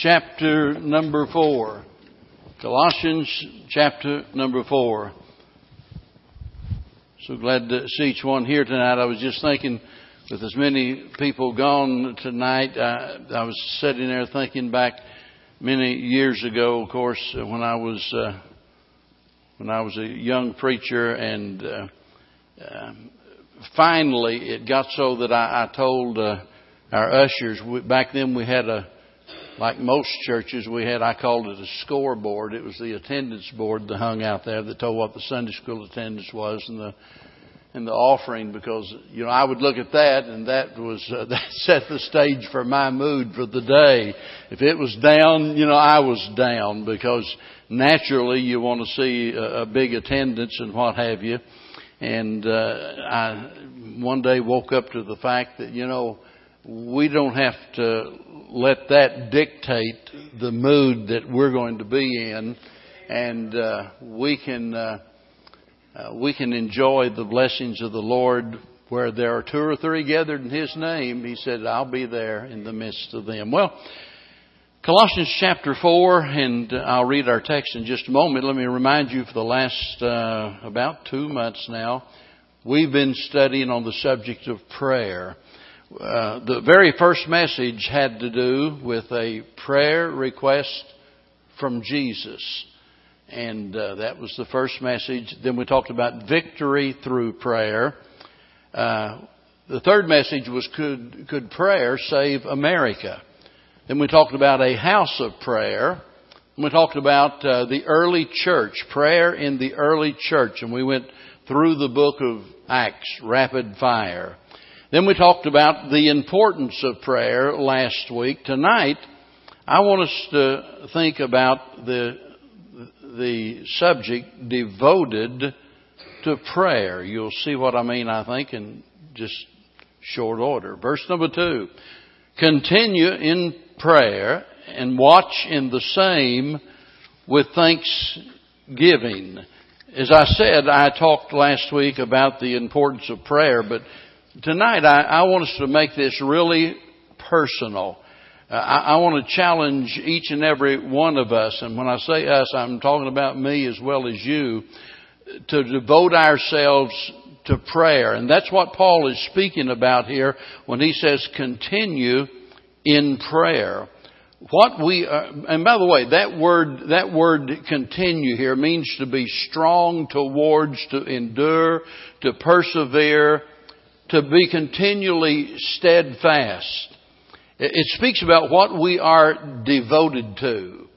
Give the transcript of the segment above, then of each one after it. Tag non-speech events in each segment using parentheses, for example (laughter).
chapter number four. Colossians chapter number four. So glad to see each one here tonight. I was just thinking, with as many people gone tonight, I, I was sitting there thinking back many years ago, of course, when I was uh, when I was a young preacher, and uh, uh, finally it got so that I, I told uh, our ushers. We, back then we had a like most churches, we had, I called it a scoreboard. It was the attendance board that hung out there that told what the Sunday school attendance was and the, and the offering because, you know, I would look at that and that was, uh, (laughs) that set the stage for my mood for the day. If it was down, you know, I was down because naturally you want to see a, a big attendance and what have you. And, uh, I one day woke up to the fact that, you know, we don't have to let that dictate the mood that we're going to be in, and uh, we can uh, uh, we can enjoy the blessings of the Lord where there are two or three gathered in His name. He said, "I'll be there in the midst of them." Well. Colossians chapter 4, and I'll read our text in just a moment. Let me remind you for the last uh, about two months now, we've been studying on the subject of prayer. Uh, the very first message had to do with a prayer request from Jesus. And uh, that was the first message. Then we talked about victory through prayer. Uh, the third message was could, could prayer save America? Then we talked about a house of prayer. And we talked about uh, the early church, prayer in the early church. And we went through the book of Acts, rapid fire. Then we talked about the importance of prayer last week. Tonight, I want us to think about the, the subject devoted to prayer. You'll see what I mean, I think, in just short order. Verse number two. Continue in prayer and watch in the same with thanksgiving. As I said, I talked last week about the importance of prayer, but tonight I, I, want us to make this really personal. Uh, I, I want to challenge each and every one of us, and when I say us, I'm talking about me as well as you, to devote ourselves to prayer. And that's what Paul is speaking about here when he says continue in prayer. What we, uh, and by the way, that word, that word continue here means to be strong towards, to endure, to persevere, to be continually steadfast. It speaks about what we are devoted to.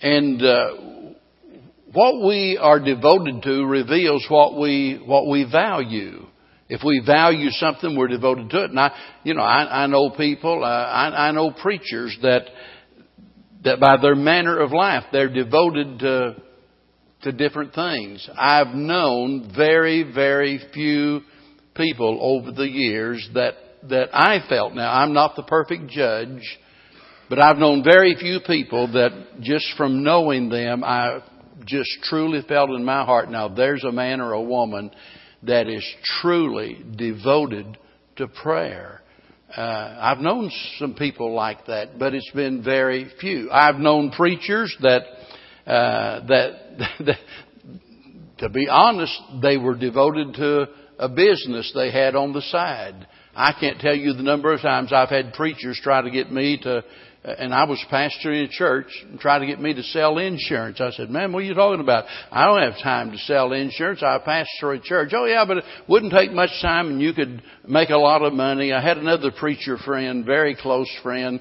And uh, what we are devoted to reveals what we, what we value. If we value something, we're devoted to it. And I, you know, I, I know people, uh, I, I know preachers that, that by their manner of life, they're devoted to, to different things. I've known very, very few people over the years that, that I felt. Now, I'm not the perfect judge, but I've known very few people that just from knowing them, I just truly felt in my heart, now there's a man or a woman that is truly devoted to prayer. Uh, I've known some people like that, but it's been very few. I've known preachers that, uh, that, (laughs) that, to be honest, they were devoted to a business they had on the side. I can't tell you the number of times I've had preachers try to get me to, uh, and I was pastoring a church, and try to get me to sell insurance. I said, man, what are you talking about? I don't have time to sell insurance. I pastor a church. Oh yeah, but it wouldn't take much time and you could make a lot of money. I had another preacher friend, very close friend,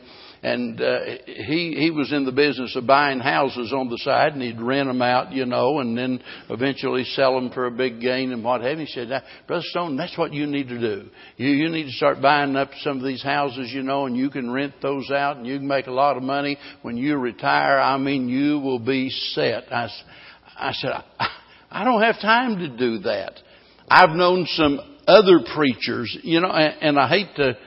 and uh, he he was in the business of buying houses on the side, and he'd rent them out, you know, and then eventually sell them for a big gain and what have you. He said, "Brother Stone, that's what you need to do. You you need to start buying up some of these houses, you know, and you can rent those out, and you can make a lot of money when you retire. I mean, you will be set." I I said, I, I don't have time to do that. I've known some other preachers, you know, and, and I hate to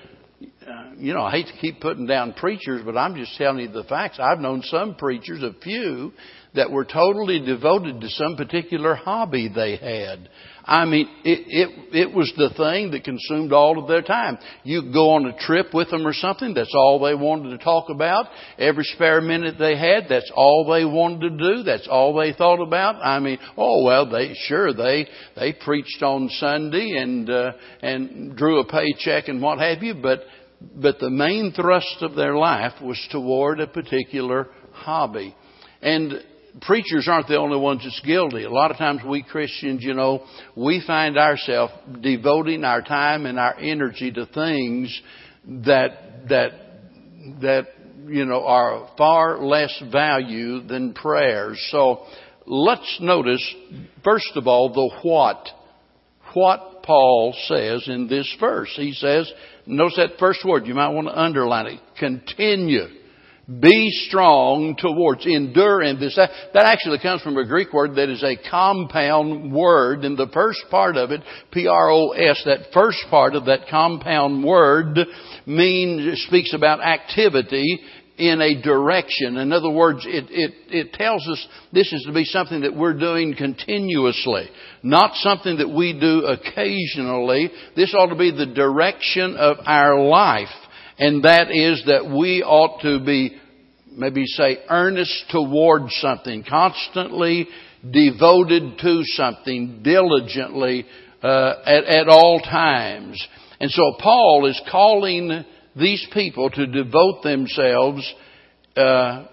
you know, I hate to keep putting down preachers, but I'm just telling you the facts. I've known some preachers, a few, that were totally devoted to some particular hobby they had. I mean, it, it, it was the thing that consumed all of their time. You go on a trip with them or something, that's all they wanted to talk about. Every spare minute they had, that's all they wanted to do. That's all they thought about. I mean, oh well, they, sure, they, they preached on Sunday and, uh, and drew a paycheck and what have you, but, but the main thrust of their life was toward a particular hobby. And preachers aren't the only ones that's guilty. A lot of times we Christians, you know, we find ourselves devoting our time and our energy to things that, that, that, you know, are far less value than prayers. So let's notice, first of all, the what. What Paul says in this verse. He says, notice that first word, you might want to underline it. Continue be strong towards, endure in this. That, that actually comes from a Greek word that is a compound word. And the first part of it, P-R-O-S, that first part of that compound word means, speaks about activity in a direction. In other words, it, it, it tells us this is to be something that we're doing continuously, not something that we do occasionally. This ought to be the direction of our life and that is that we ought to be, maybe say, earnest towards something, constantly devoted to something, diligently uh, at, at all times. And so Paul is calling these people to devote themselves uh,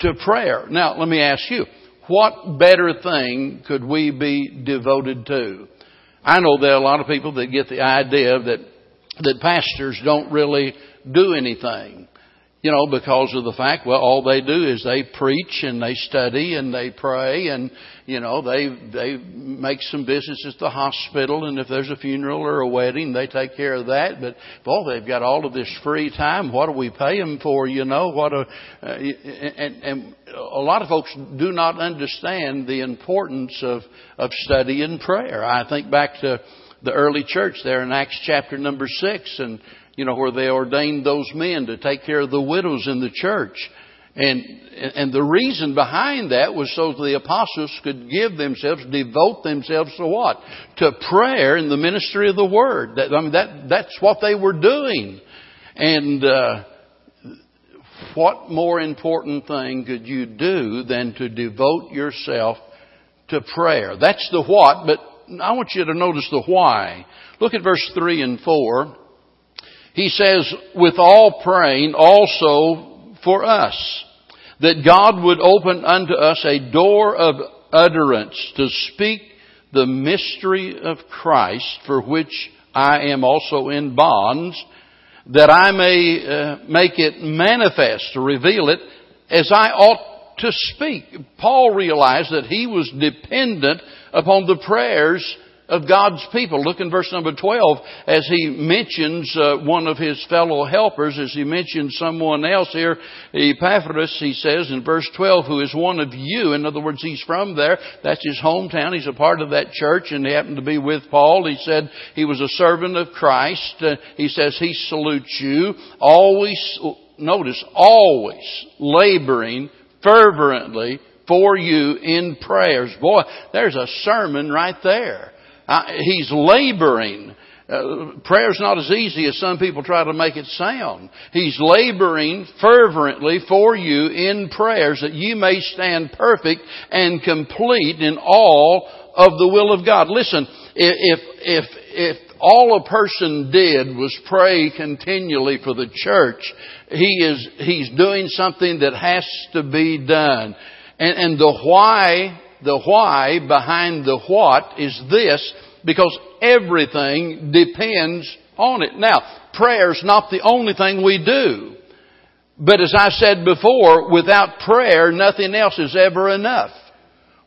to prayer. Now, let me ask you, what better thing could we be devoted to? I know there are a lot of people that get the idea that that pastors don't really do anything. You know, because of the fact, well, all they do is they preach and they study and they pray and, you know, they, they make some business at the hospital and if there's a funeral or a wedding, they take care of that. But, boy, they've got all of this free time. What do we pay them for, you know? What a, uh, and, and a lot of folks do not understand the importance of, of study and prayer. I think back to, the early church there in Acts chapter number six and, you know, where they ordained those men to take care of the widows in the church. And, and the reason behind that was so the apostles could give themselves, devote themselves to what? To prayer and the ministry of the word. That, I mean, that, that's what they were doing. And, uh, what more important thing could you do than to devote yourself to prayer? That's the what, but I want you to notice the why. Look at verse 3 and 4. He says, with all praying also for us, that God would open unto us a door of utterance to speak the mystery of Christ, for which I am also in bonds, that I may uh, make it manifest, to reveal it, as I ought to speak. Paul realized that he was dependent upon the prayers of God's people. Look in verse number 12 as he mentions uh, one of his fellow helpers, as he mentions someone else here, Epaphras, he says in verse 12, who is one of you. In other words, he's from there. That's his hometown. He's a part of that church and he happened to be with Paul. He said he was a servant of Christ. Uh, he says he salutes you. Always, notice, always laboring fervently for you in prayers. Boy, there's a sermon right there. Uh, he's laboring. Uh, prayer's not as easy as some people try to make it sound. He's laboring fervently for you in prayers that you may stand perfect and complete in all of the will of God. Listen, if, if, if all a person did was pray continually for the church, he is, he's doing something that has to be done. And, and the why, the why behind the what is this, because everything depends on it. Now, prayer's not the only thing we do. But as I said before, without prayer, nothing else is ever enough.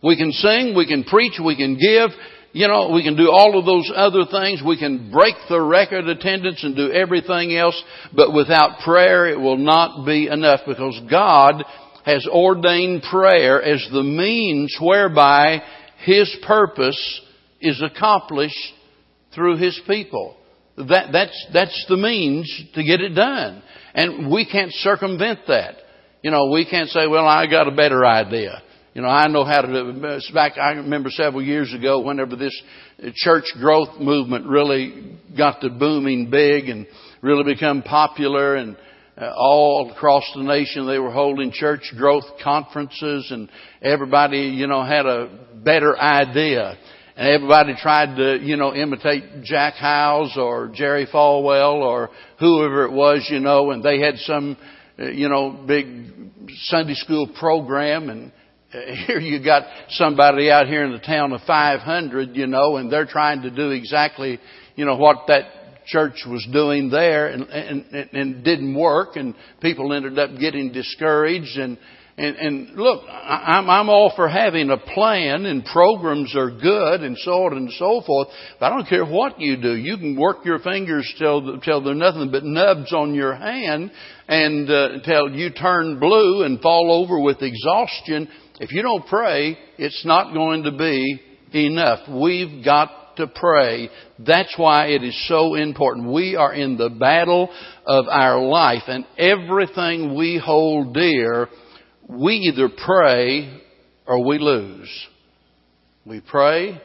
We can sing, we can preach, we can give, you know, we can do all of those other things. We can break the record attendance and do everything else, but without prayer it will not be enough because God has ordained prayer as the means whereby His purpose is accomplished through His people. That, that's, that's the means to get it done. And we can't circumvent that. You know, we can't say, well, I got a better idea. You know, I know how to do it. Back, I remember several years ago, whenever this church growth movement really got to booming big and really become popular and all across the nation they were holding church growth conferences and everybody, you know, had a better idea. And everybody tried to, you know, imitate Jack Hyles or Jerry Falwell or whoever it was, you know, and they had some, uh, you know, big Sunday school program and uh, (laughs) here you got somebody out here in the town of 500, you know, and they're trying to do exactly, you know, what that church was doing there and, and, and didn't work and people ended up getting discouraged and, and, and look, I'm, I'm all for having a plan and programs are good and so on and so forth, but I don't care what you do. You can work your fingers till, till they're nothing but nubs on your hand and uh, until you turn blue and fall over with exhaustion. If you don't pray, it's not going to be enough. We've got to pray. That's why it is so important. We are in the battle of our life and everything we hold dear, we either pray or we lose. We pray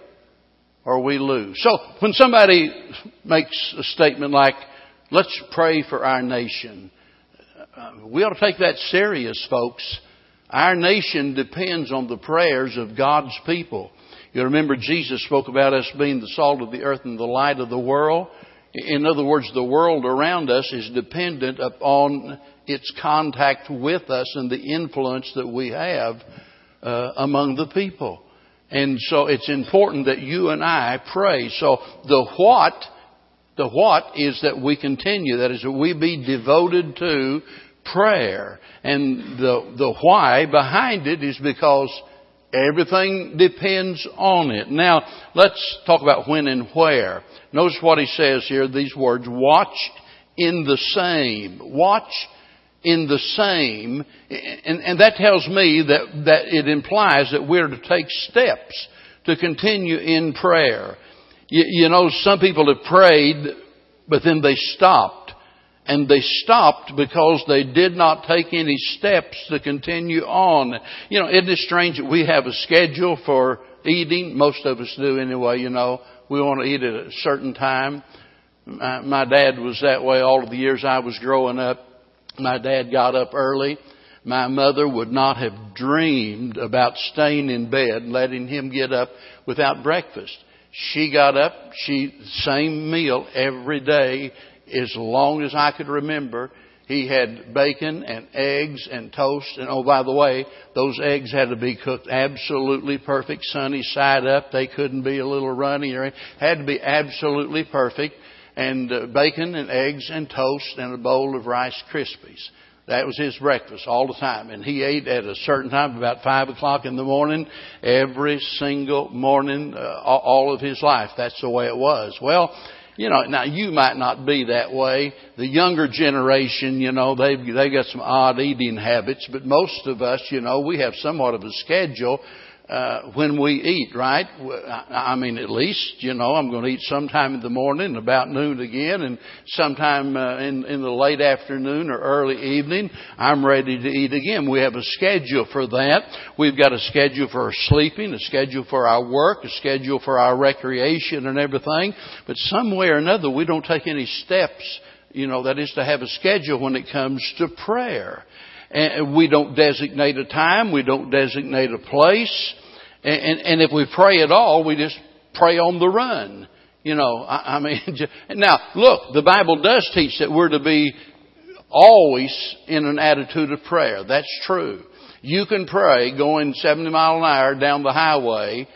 or we lose. So when somebody makes a statement like, let's pray for our nation, uh, we ought to take that serious, folks. Our nation depends on the prayers of God's people. You remember Jesus spoke about us being the salt of the earth and the light of the world. In other words, the world around us is dependent upon its contact with us and the influence that we have uh, among the people. And so it's important that you and I pray. So the what, the what is that we continue. That is that we be devoted to prayer. And the, the why behind it is because Everything depends on it. Now, let's talk about when and where. Notice what he says here, these words, watch in the same. Watch in the same. And, and that tells me that, that it implies that we're to take steps to continue in prayer. You, you know, some people have prayed, but then they stopped and they stopped because they did not take any steps to continue on. You know, isn't it strange that we have a schedule for eating? Most of us do anyway, you know. We want to eat at a certain time. My, my dad was that way all of the years I was growing up. My dad got up early. My mother would not have dreamed about staying in bed letting him get up without breakfast. She got up, she, same meal every day as long as I could remember, he had bacon and eggs and toast. And oh, by the way, those eggs had to be cooked absolutely perfect, sunny side up. They couldn't be a little runny or anything. Had to be absolutely perfect. And uh, bacon and eggs and toast and a bowl of Rice Krispies. That was his breakfast all the time. And he ate at a certain time, about five o'clock in the morning, every single morning, uh, all of his life. That's the way it was. Well, you know, now you might not be that way. The younger generation, you know, they've, they've got some odd eating habits, but most of us, you know, we have somewhat of a schedule uh, when we eat, right? I mean, at least, you know, I'm going to eat sometime in the morning, about noon again, and sometime uh, in, in the late afternoon or early evening, I'm ready to eat again. We have a schedule for that. We've got a schedule for our sleeping, a schedule for our work, a schedule for our recreation and everything. But some way or another, we don't take any steps, you know, that is to have a schedule when it comes to prayer. And we don't designate a time. We don't designate a place. And, and, and if we pray at all, we just pray on the run. You know, I, I (laughs) mean, now look, the Bible does teach that we're to be always in an attitude of prayer. That's true. You can pray going 70 mile an hour down the highway.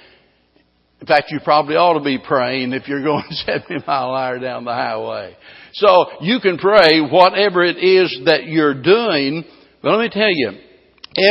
In fact, you probably ought to be praying if you're (laughs) going 70 mile an hour down the highway. So you can pray whatever it is that you're doing but let me tell you,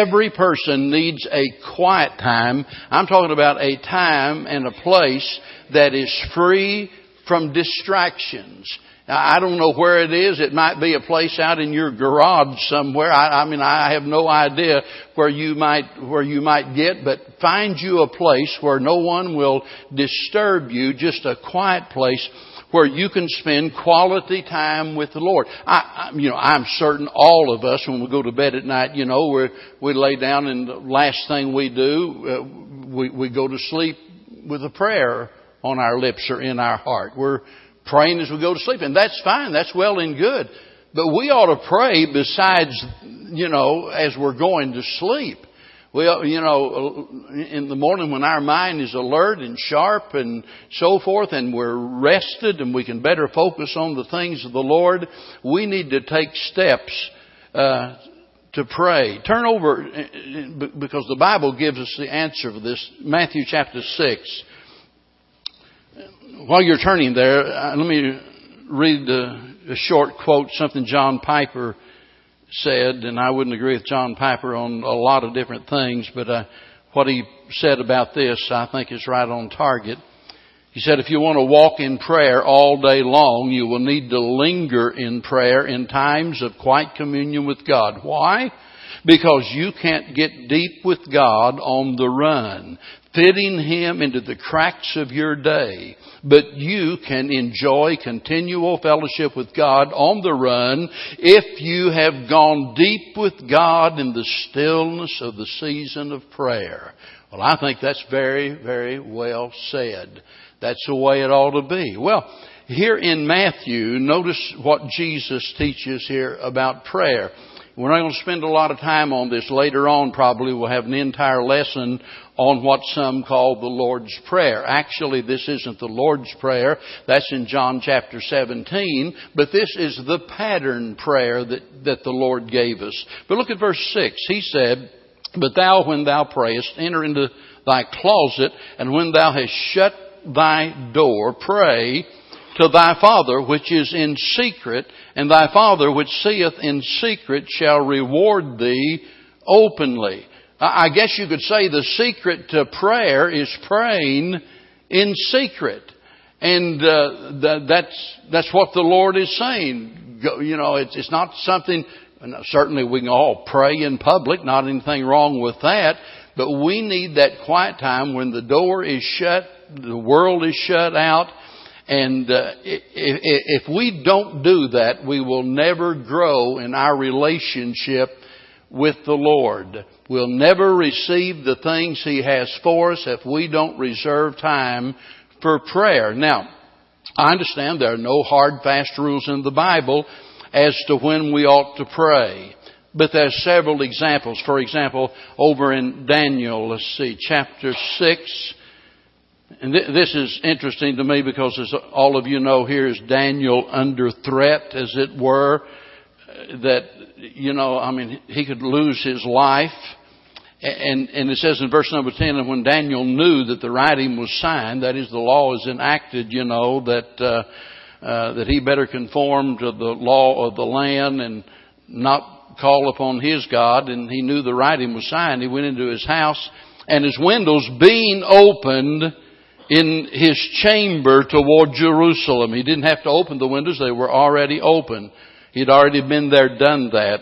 every person needs a quiet time. I'm talking about a time and a place that is free from distractions. I don't know where it is. It might be a place out in your garage somewhere. I, I, mean, I have no idea where you might where you might get, but find you a place where no one will disturb you. Just a quiet place where you can spend quality time with the Lord. I, I, you know, I'm certain all of us, when we go to bed at night, you know, we we lay down and the last thing we do, uh, we, we go to sleep with a prayer on our lips or in our heart. We're praying as we go to sleep, and that's fine. That's well and good. But we ought to pray besides, you know, as we're going to sleep. Well, you know, in the morning when our mind is alert and sharp and so forth and we're rested and we can better focus on the things of the Lord, we need to take steps, uh, to pray. Turn over, because the Bible gives us the answer for this. Matthew chapter 6. While you're turning there, uh, let me read a, a short quote, something John Piper said, and I wouldn't agree with John Piper on a lot of different things, but uh, what he said about this I think is right on target. He said, if you want to walk in prayer all day long, you will need to linger in prayer in times of quiet communion with God. Why? Because you can't get deep with God on the run fitting Him into the cracks of your day. But you can enjoy continual fellowship with God on the run if you have gone deep with God in the stillness of the season of prayer. Well, I think that's very, very well said. That's the way it ought to be. Well, here in Matthew, notice what Jesus teaches here about prayer. We're not going to spend a lot of time on this. Later on, probably we'll have an entire lesson on what some call the Lord's Prayer. Actually, this isn't the Lord's Prayer. That's in John chapter 17. But this is the pattern prayer that, that the Lord gave us. But look at verse 6. He said, But thou, when thou prayest, enter into thy closet, and when thou hast shut thy door, pray to thy Father which is in secret, and thy Father which seeth in secret shall reward thee openly. I guess you could say the secret to prayer is praying in secret. And uh, that's that's what the Lord is saying. You know, it's, it's not something. Certainly, we can all pray in public. Not anything wrong with that. But we need that quiet time when the door is shut, the world is shut out, and uh, if, if we don't do that, we will never grow in our relationship with the Lord. We'll never receive the things He has for us if we don't reserve time for prayer. Now, I understand there are no hard, fast rules in the Bible as to when we ought to pray. But there's several examples. For example, over in Daniel, let's see, chapter 6, and th- this is interesting to me because as all of you know here is Daniel under threat, as it were, that, you know, I mean, he could lose his life. And, and it says in verse number 10, and when Daniel knew that the writing was signed, that is, the law is enacted, you know, that, uh, uh, that he better conform to the law of the land and not call upon his God, and he knew the writing was signed, he went into his house, and his windows being opened, in his chamber toward Jerusalem. He didn't have to open the windows, they were already open. He'd already been there, done that.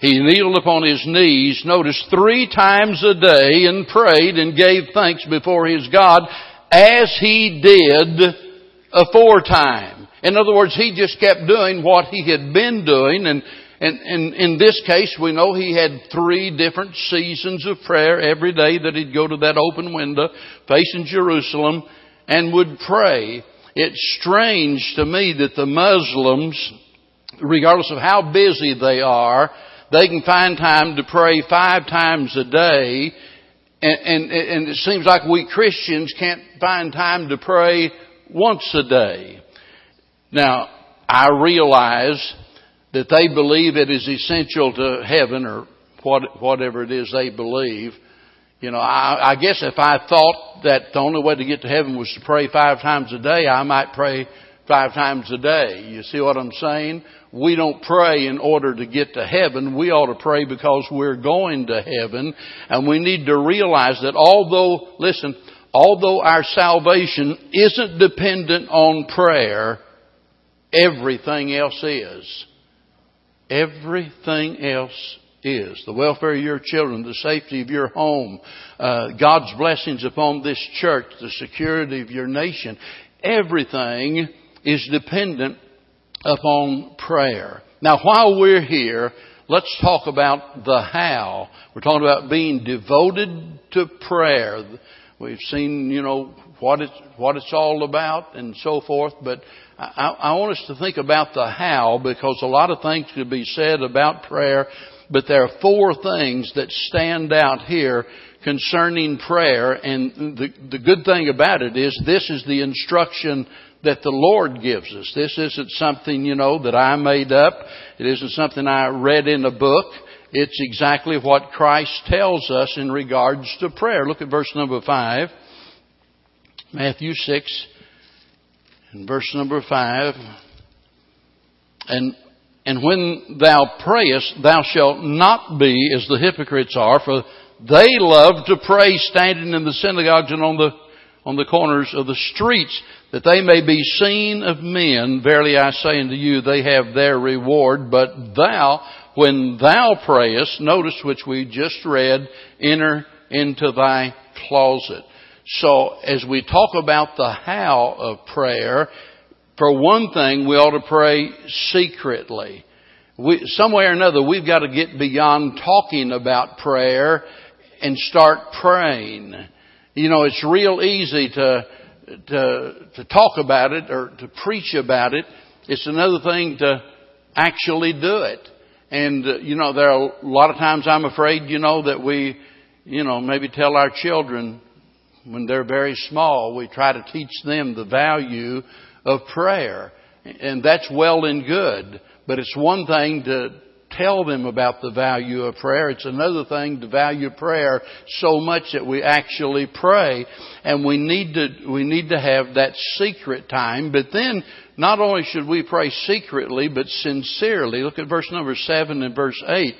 He kneeled upon his knees, notice, three times a day and prayed and gave thanks before his God as he did aforetime. In other words, he just kept doing what he had been doing and and, and in this case, we know he had three different seasons of prayer every day that he'd go to that open window facing Jerusalem and would pray. It's strange to me that the Muslims, regardless of how busy they are, they can find time to pray five times a day. And, and, and it seems like we Christians can't find time to pray once a day. Now, I realize that they believe it is essential to heaven or what, whatever it is they believe. You know, I, I guess if I thought that the only way to get to heaven was to pray five times a day, I might pray five times a day. You see what I'm saying? We don't pray in order to get to heaven. We ought to pray because we're going to heaven. And we need to realize that although, listen, although our salvation isn't dependent on prayer, everything else is. Everything else is. The welfare of your children, the safety of your home, uh, God's blessings upon this church, the security of your nation. Everything is dependent upon prayer. Now, while we're here, let's talk about the how. We're talking about being devoted to prayer. We've seen, you know, what it's, what it's all about and so forth, but I, I want us to think about the how because a lot of things could be said about prayer, but there are four things that stand out here concerning prayer, and the, the good thing about it is this is the instruction that the Lord gives us. This isn't something, you know, that I made up. It isn't something I read in a book. It's exactly what Christ tells us in regards to prayer. Look at verse number five. Matthew 6 and verse number 5. And, and when thou prayest, thou shalt not be as the hypocrites are, for they love to pray standing in the synagogues and on the, on the corners of the streets, that they may be seen of men. Verily I say unto you, they have their reward. But thou, when thou prayest, notice which we just read, enter into thy closet. So as we talk about the how of prayer, for one thing, we ought to pray secretly. We, some way or another, we've got to get beyond talking about prayer and start praying. You know, it's real easy to, to, to talk about it or to preach about it. It's another thing to actually do it. And, uh, you know, there are a lot of times I'm afraid, you know, that we, you know, maybe tell our children, when they're very small, we try to teach them the value of prayer. And that's well and good. But it's one thing to tell them about the value of prayer. It's another thing to value prayer so much that we actually pray. And we need to, we need to have that secret time. But then, not only should we pray secretly, but sincerely. Look at verse number 7 and verse 8.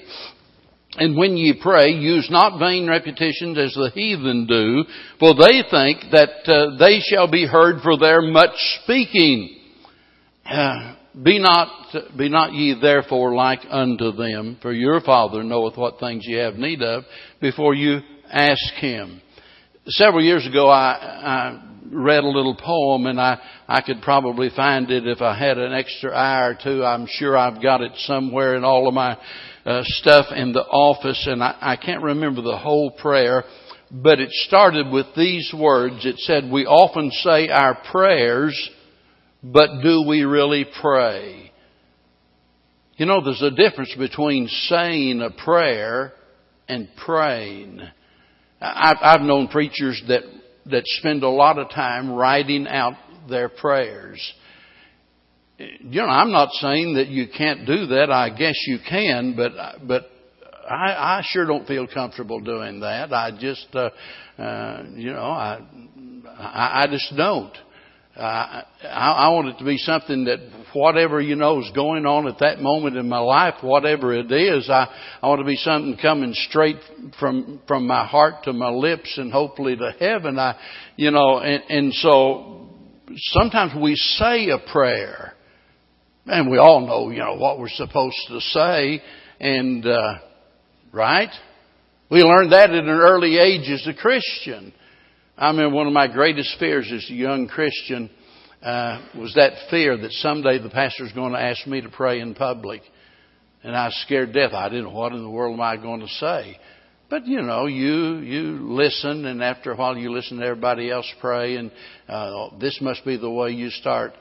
And when ye pray, use not vain repetitions as the heathen do, for they think that uh, they shall be heard for their much speaking. Uh, (sighs) be not, be not ye therefore like unto them, for your Father knoweth what things ye have need of before you ask Him. Several years ago, I, I read a little poem, and I, I could probably find it if I had an extra eye or two. I'm sure I've got it somewhere in all of my uh, stuff in the office, and I, I can't remember the whole prayer, but it started with these words. It said, We often say our prayers, but do we really pray? You know, there's a difference between saying a prayer and praying. I've, I've known preachers that, that spend a lot of time writing out their prayers you know, I'm not saying that you can't do that. I guess you can, but but I, I sure don't feel comfortable doing that. I just, uh, uh, you know, I I, I just don't. Uh, I, I want it to be something that whatever you know is going on at that moment in my life, whatever it is, I, I want to be something coming straight from from my heart to my lips and hopefully to heaven. I, you know, and, and so sometimes we say a prayer and we all know, you know, what we're supposed to say. And, uh, right? We learned that at an early age as a Christian. I remember one of my greatest fears as a young Christian uh, was that fear that someday the pastor pastor's going to ask me to pray in public. And I was scared death. I didn't know what in the world am I going to say. But you know, you you listen, and after a while, you listen to everybody else pray, and uh, this must be the way you start.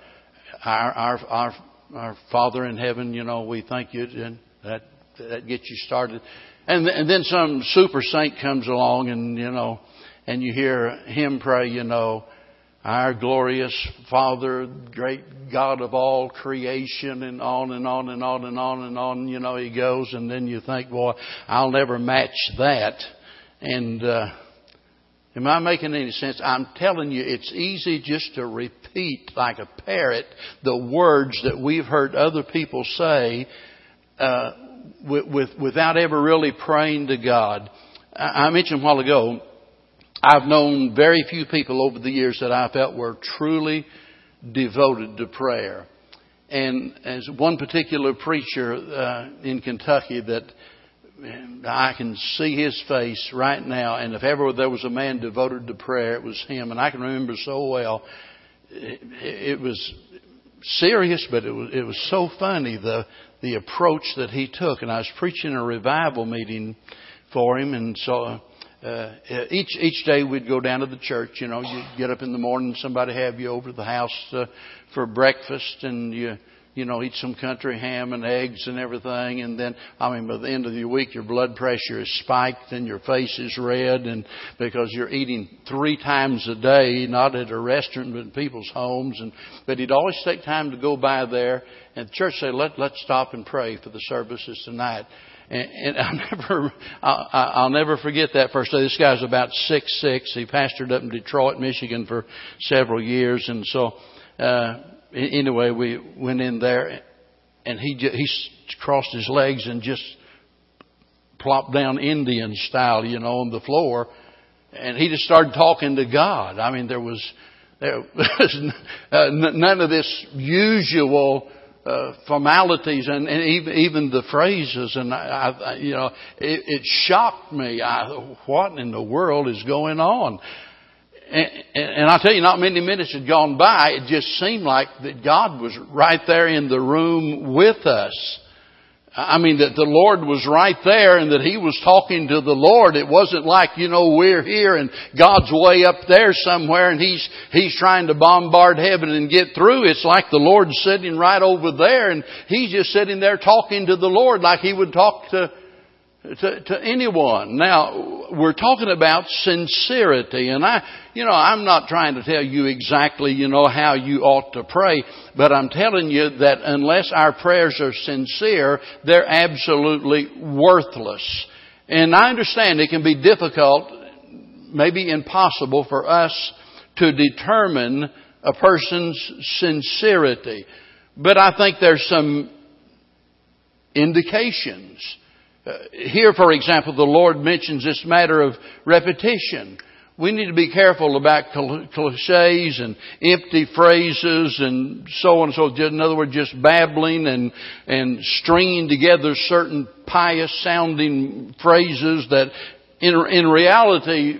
Our our our our Father in heaven, you know, we thank you, and that that gets you started. And and then some super saint comes along, and you know, and you hear him pray, you know, our glorious Father, great God of all creation, and on and on and on and on and on. You know, he goes, and then you think, boy, I'll never match that. And uh, Am I making any sense? I'm telling you, it's easy just to repeat like a parrot the words that we've heard other people say uh, with, with, without ever really praying to God. I, I mentioned a while ago, I've known very few people over the years that I felt were truly devoted to prayer. And as one particular preacher uh, in Kentucky that I can see his face right now. And if ever there was a man devoted to prayer, it was him. And I can remember so well. It, was serious, but it was it was so funny the the approach that he took. And I was preaching a revival meeting for him, and so. Uh, each each day we'd go down to the church. You know, you get up in the morning, somebody have you over to the house uh, for breakfast, and you you know, eat some country ham and eggs and everything. And then, I mean, by the end of the week, your blood pressure is spiked and your face is red and because you're eating three times a day, not at a restaurant, but in people's homes. And, but he'd always take time to go by there and the church say, let, let's stop and pray for the services tonight. And, and I'll (laughs) never, I'll, I'll never forget that first day. This guy's about six six. He pastored up in Detroit, Michigan for several years, and so uh, anyway, we went in there, and he he crossed his legs and just plopped down Indian style, you know, on the floor, and he just started talking to God. I mean, there was there (laughs) was uh, none of this usual. Uh, formalities and, and even even the phrases and I, I you know it, it shocked me. I, what in the world is going on? And, and I tell you, not many minutes had gone by. It just seemed like that God was right there in the room with us. I mean, that the Lord was right there and that He was talking to the Lord. It wasn't like, you know, we're here and God's way up there somewhere and He's, He's trying to bombard heaven and get through. It's like the Lord's sitting right over there and He's just sitting there talking to the Lord like He would talk to to, to anyone. Now, we're talking about sincerity, and I, you know, I'm not trying to tell you exactly, you know, how you ought to pray, but I'm telling you that unless our prayers are sincere, they're absolutely worthless. And I understand it can be difficult, maybe impossible for us to determine a person's sincerity. But I think there's some indications uh, here, for example, the Lord mentions this matter of repetition. We need to be careful about cliches and empty phrases and so on and so. Forth. In other words, just babbling and and stringing together certain pious sounding phrases that, in in reality,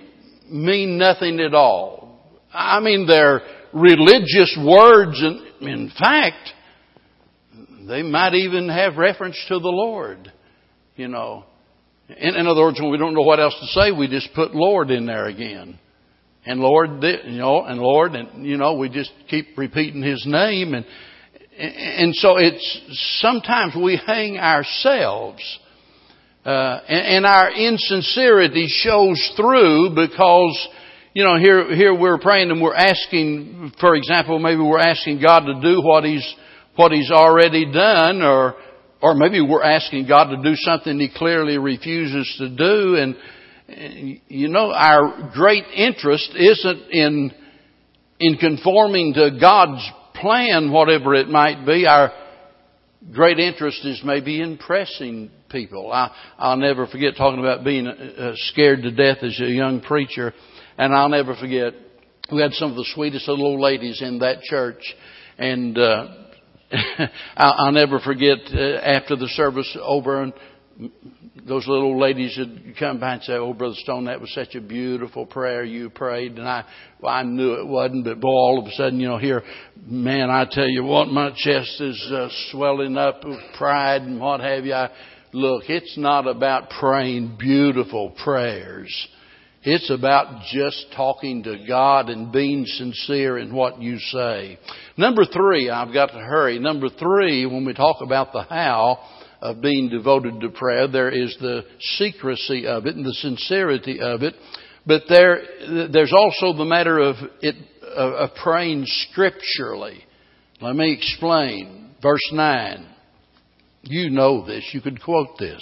mean nothing at all. I mean, they're religious words, and in fact, they might even have reference to the Lord you know. In, in other words, when we don't know what else to say, we just put Lord in there again. And Lord, you know, and Lord, and you know, we just keep repeating His name, and and so it's sometimes we hang ourselves, uh, and, and our insincerity shows through because you know here here we're praying and we're asking, for example, maybe we're asking God to do what He's what He's already done, or or maybe we're asking God to do something He clearly refuses to do. And, you know, our great interest isn't in, in conforming to God's plan, whatever it might be. Our great interest is maybe in impressing people. I, I'll never forget talking about being uh, scared to death as a young preacher. And I'll never forget, we had some of the sweetest little old ladies in that church. And, uh, (laughs) I'll never forget uh, after the service over and those little ladies would come by and say, "Oh, Brother Stone, that was such a beautiful prayer you prayed." And I, well, I knew it wasn't, but boy, all of a sudden, you know, here, man, I tell you what, my chest is uh, swelling up with pride and what have you. I, look, it's not about praying beautiful prayers. It's about just talking to God and being sincere in what you say. Number three, I've got to hurry. Number three, when we talk about the how of being devoted to prayer, there is the secrecy of it and the sincerity of it. But there, there's also the matter of it, of praying scripturally. Let me explain. Verse 9. You know this. You could quote this.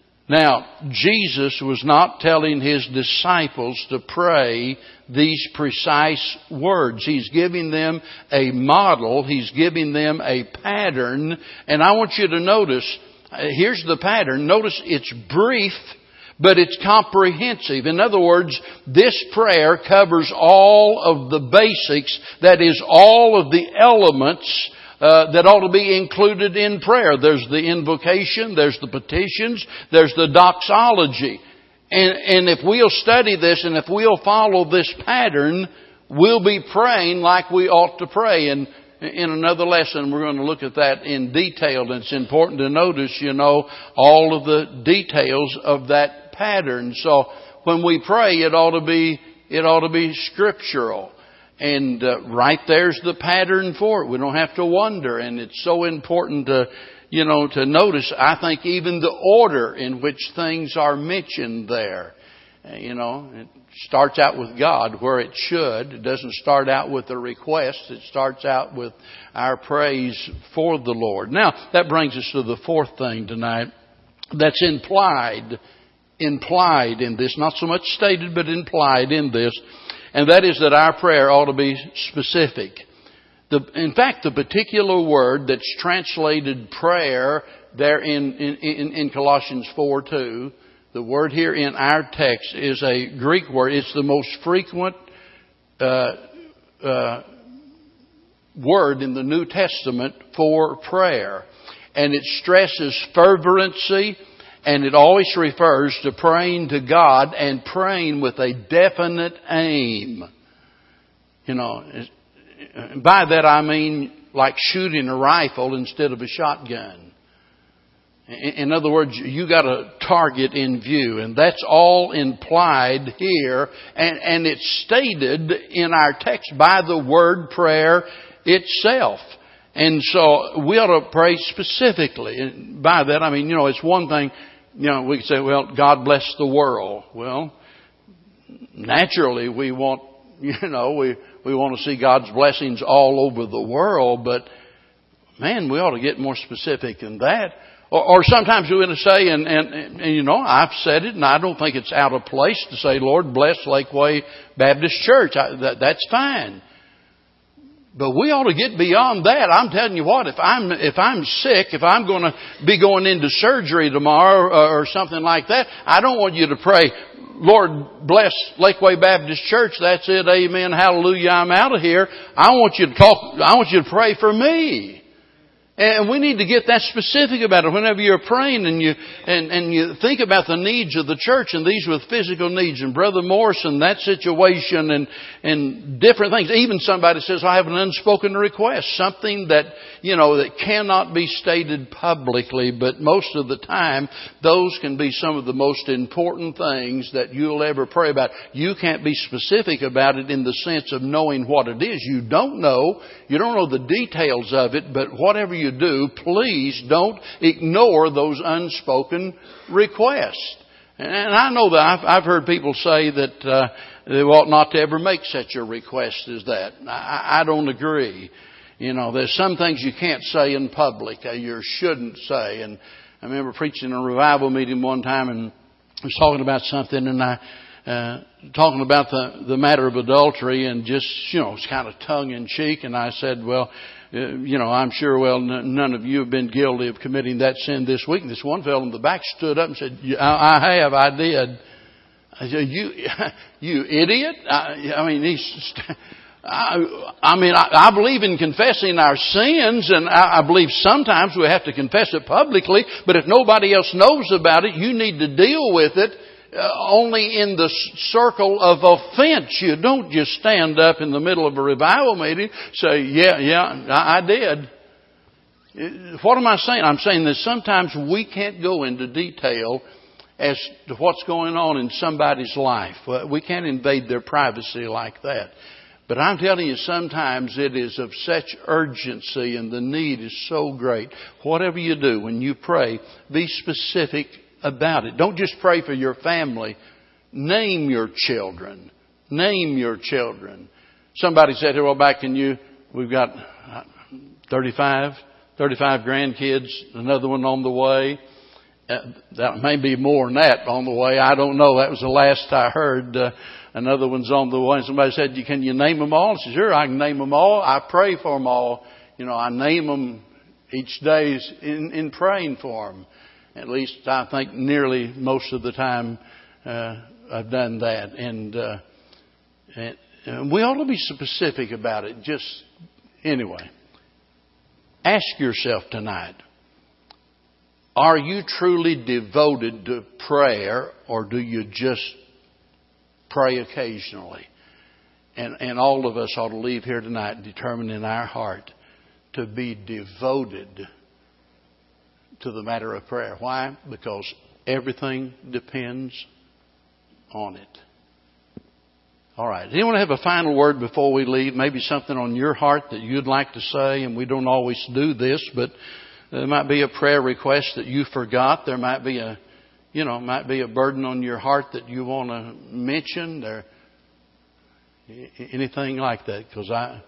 Now, Jesus was not telling his disciples to pray these precise words. He's giving them a model. He's giving them a pattern. And I want you to notice, uh, here's the pattern. Notice it's brief, but it's comprehensive. In other words, this prayer covers all of the basics, that is all of the elements uh, that ought to be included in prayer. There's the invocation, there's the petitions, there's the doxology. And, and if we'll study this and if we'll follow this pattern, we'll be praying like we ought to pray. And in another lesson, we're going to look at that in detail. And it's important to notice, you know, all of the details of that pattern. So when we pray, it ought to be, it ought to be scriptural. And uh, right there's the pattern for it. We don't have to wonder. And it's so important to, you know, to notice, I think even the order in which things are mentioned there. Uh, you know, it starts out with God where it should. It doesn't start out with a request. It starts out with our praise for the Lord. Now, that brings us to the fourth thing tonight that's implied, implied in this, not so much stated, but implied in this and that is that our prayer ought to be specific. The, in fact, the particular word that's translated prayer there in, in, in Colossians 4 2, the word here in our text is a Greek word. It's the most frequent uh, uh, word in the New Testament for prayer. And it stresses fervency, and it always refers to praying to God and praying with a definite aim. You know, by that I mean like shooting a rifle instead of a shotgun. In other words, you got a target in view, and that's all implied here, and, and it's stated in our text by the word prayer itself. And so we ought to pray specifically. And by that I mean, you know, it's one thing you know, we say, well, God bless the world. Well, naturally we want, (laughs) you know, we, we want to see God's blessings all over the world, but man, we ought to get more specific than that. Or, or sometimes we want to say, and, and, and, you know, I've said it, and I don't think it's out of place to say, Lord, bless Lakeway Baptist Church. I, that, that's fine. But we ought to get beyond that. I'm telling you what, if I'm, if I'm sick, if I'm going to be going into surgery tomorrow or, or something like that, I don't want you to pray, Lord bless Lakeway Baptist Church. That's it. Amen. Hallelujah. I'm out of here. I want you to talk, I want you to pray for me. And we need to get that specific about it. Whenever you're praying and you, and, and you think about the needs of the church and these with physical needs and Brother Morrison, that situation and, and different things. Even somebody says, I have an unspoken request. Something that, you know, that cannot be stated publicly, but most of the time, those can be some of the most important things that you'll ever pray about. You can't be specific about it in the sense of knowing what it is. You don't know. You don't know the details of it, but whatever you do, please don't ignore those unspoken requests. And I know that I've, I've heard people say that uh, they ought not to ever make such a request as that. I, I don't agree. You know, there's some things you can't say in public, uh, you shouldn't say. And I remember preaching a revival meeting one time and I was talking about something and I, uh, talking about the, the matter of adultery and just, you know, it's kind of tongue in cheek. And I said, well, you know, I'm sure, well, none of you have been guilty of committing that sin this week. And this one fellow in the back stood up and said, I, have, I did. I said, you, (laughs) you idiot. I, I mean, he's, (laughs) I, I mean, I, I believe in confessing our sins, and I, I believe sometimes we have to confess it publicly, but if nobody else knows about it, you need to deal with it uh, only in the circle of offense. You don't just stand up in the middle of a revival meeting say, yeah, yeah, I, I did. Uh, what am I saying? I'm saying that sometimes we can't go into detail as to what's going on in somebody's life. We can't invade their privacy like that. But I'm telling you, sometimes it is of such urgency and the need is so great. Whatever you do, when you pray, be specific about it. Don't just pray for your family. Name your children. Name your children. Somebody said, well, back in you, we've got uh, 35, 35 grandkids, another one on the way. Uh, that may be more than that on the way. I don't know. That was the last I heard. Uh, another one's on the way. And Somebody said, "Can you name them all?" I said, "Sure, I can name them all. I pray for them all. You know, I name them each day in, in praying for them." At least I think nearly most of the time uh, I've done that. And, uh, and, we ought to be specific about it. Just anyway, ask yourself tonight are you truly devoted to prayer or do you just pray occasionally? And, and all of us ought to leave here tonight determined in our heart to be devoted to the matter of prayer. Why? Because everything depends on it. All right. Anyone have a final word before we leave? Maybe something on your heart that you'd like to say, and we don't always do this, but there might be a prayer request that you forgot. There might be a, you know, might be a burden on your heart that you want to mention. There, anything like that? Because I,